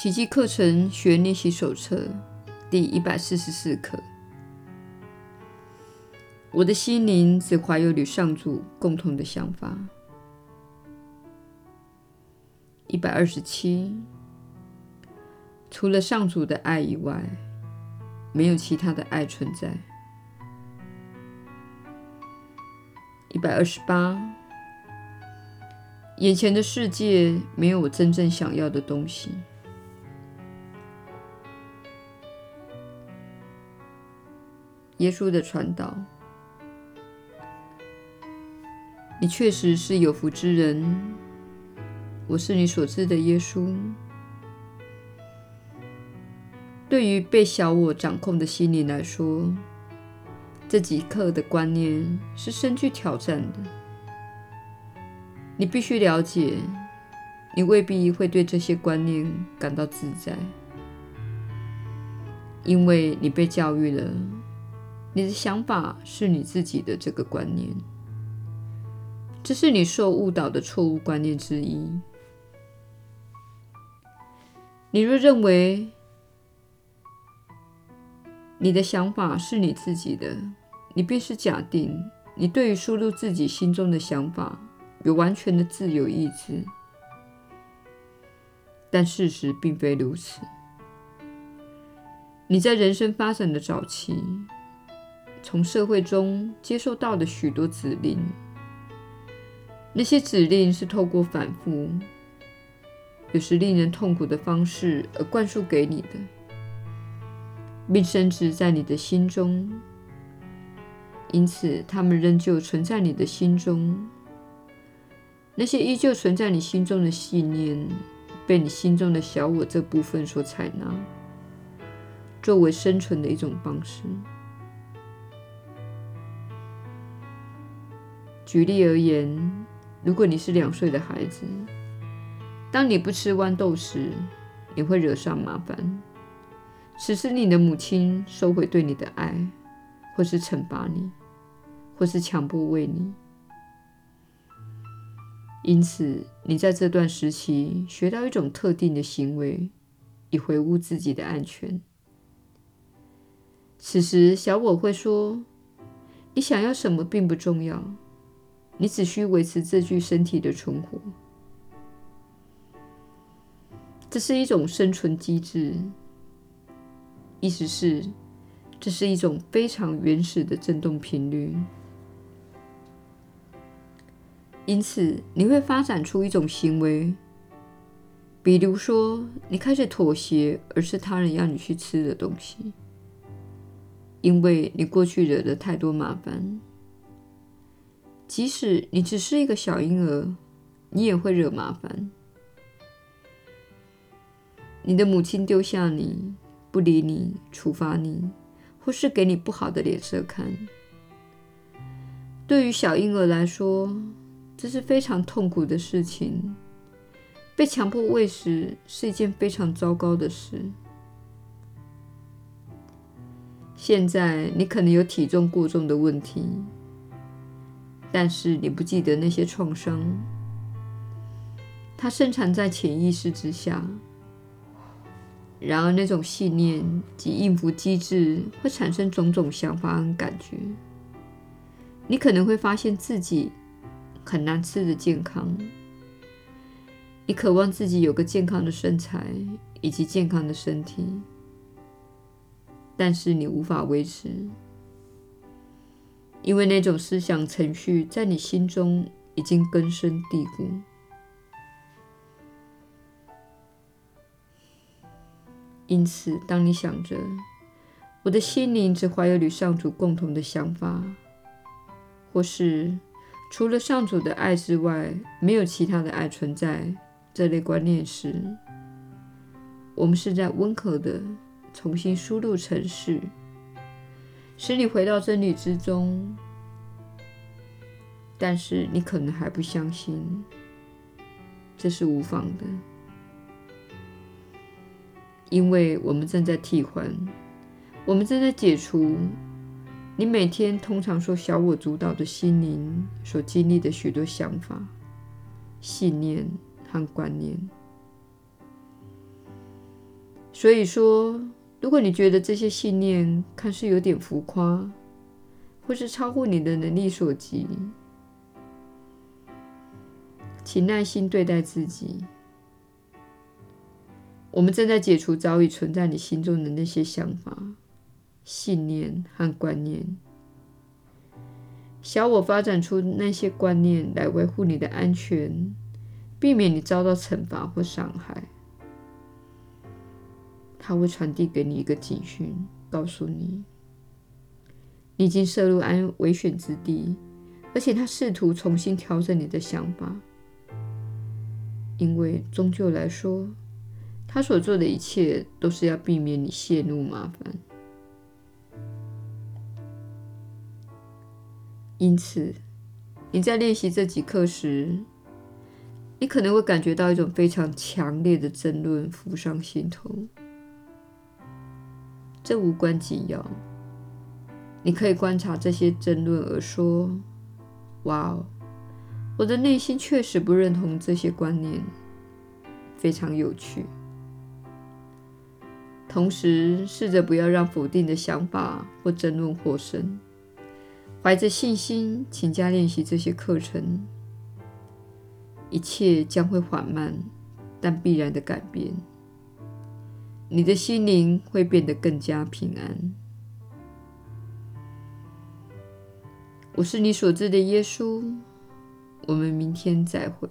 奇迹课程学练习手册第一百四十四课。我的心灵只怀有与上主共同的想法。一百二十七，除了上主的爱以外，没有其他的爱存在。一百二十八，眼前的世界没有我真正想要的东西。耶稣的传导，你确实是有福之人。我是你所知的耶稣。对于被小我掌控的心灵来说，这几刻的观念是深具挑战的。你必须了解，你未必会对这些观念感到自在，因为你被教育了。你的想法是你自己的这个观念，这是你受误导的错误观念之一。你若认为你的想法是你自己的，你便是假定你对于输入自己心中的想法有完全的自由意志，但事实并非如此。你在人生发展的早期，从社会中接受到的许多指令，那些指令是透过反复、有时令人痛苦的方式而灌输给你的，并深植在你的心中。因此，它们仍旧存在你的心中。那些依旧存在你心中的信念，被你心中的小我这部分所采纳，作为生存的一种方式。举例而言，如果你是两岁的孩子，当你不吃豌豆时，你会惹上麻烦。此时，你的母亲收回对你的爱，或是惩罚你，或是强迫喂你。因此，你在这段时期学到一种特定的行为，以维护自己的安全。此时，小我会说：“你想要什么并不重要。”你只需维持这具身体的存活，这是一种生存机制，意思是这是一种非常原始的振动频率。因此，你会发展出一种行为，比如说，你开始妥协，而是他人要你去吃的东西，因为你过去惹了太多麻烦。即使你只是一个小婴儿，你也会惹麻烦。你的母亲丢下你，不理你，处罚你，或是给你不好的脸色看。对于小婴儿来说，这是非常痛苦的事情。被强迫喂食是一件非常糟糕的事。现在你可能有体重过重的问题。但是你不记得那些创伤，它深藏在潜意识之下。然而，那种信念及应付机制会产生种种想法和感觉。你可能会发现自己很难吃得健康，你渴望自己有个健康的身材以及健康的身体，但是你无法维持。因为那种思想程序在你心中已经根深蒂固，因此，当你想着“我的心灵只怀有与上主共同的想法”，或是“除了上主的爱之外，没有其他的爱存在”这类观念时，我们是在温和地重新输入程式。使你回到真理之中，但是你可能还不相信，这是无妨的，因为我们正在替换，我们正在解除你每天通常说小我主导的心灵所经历的许多想法、信念和观念。所以说，如果你觉得这些信念看似有点浮夸，或是超乎你的能力所及，请耐心对待自己。我们正在解除早已存在你心中的那些想法、信念和观念。小我发展出那些观念来维护你的安全，避免你遭到惩罚或伤害。它会传递给你一个警讯，告诉你你已经涉入安危险之地，而且它试图重新调整你的想法，因为终究来说，他所做的一切都是要避免你陷入麻烦。因此，你在练习这几课时，你可能会感觉到一种非常强烈的争论浮上心头。这无关紧要，你可以观察这些争论而说：“哇哦，我的内心确实不认同这些观念，非常有趣。”同时，试着不要让否定的想法或争论获胜。怀着信心，勤加练习这些课程，一切将会缓慢但必然的改变。你的心灵会变得更加平安。我是你所知的耶稣。我们明天再会。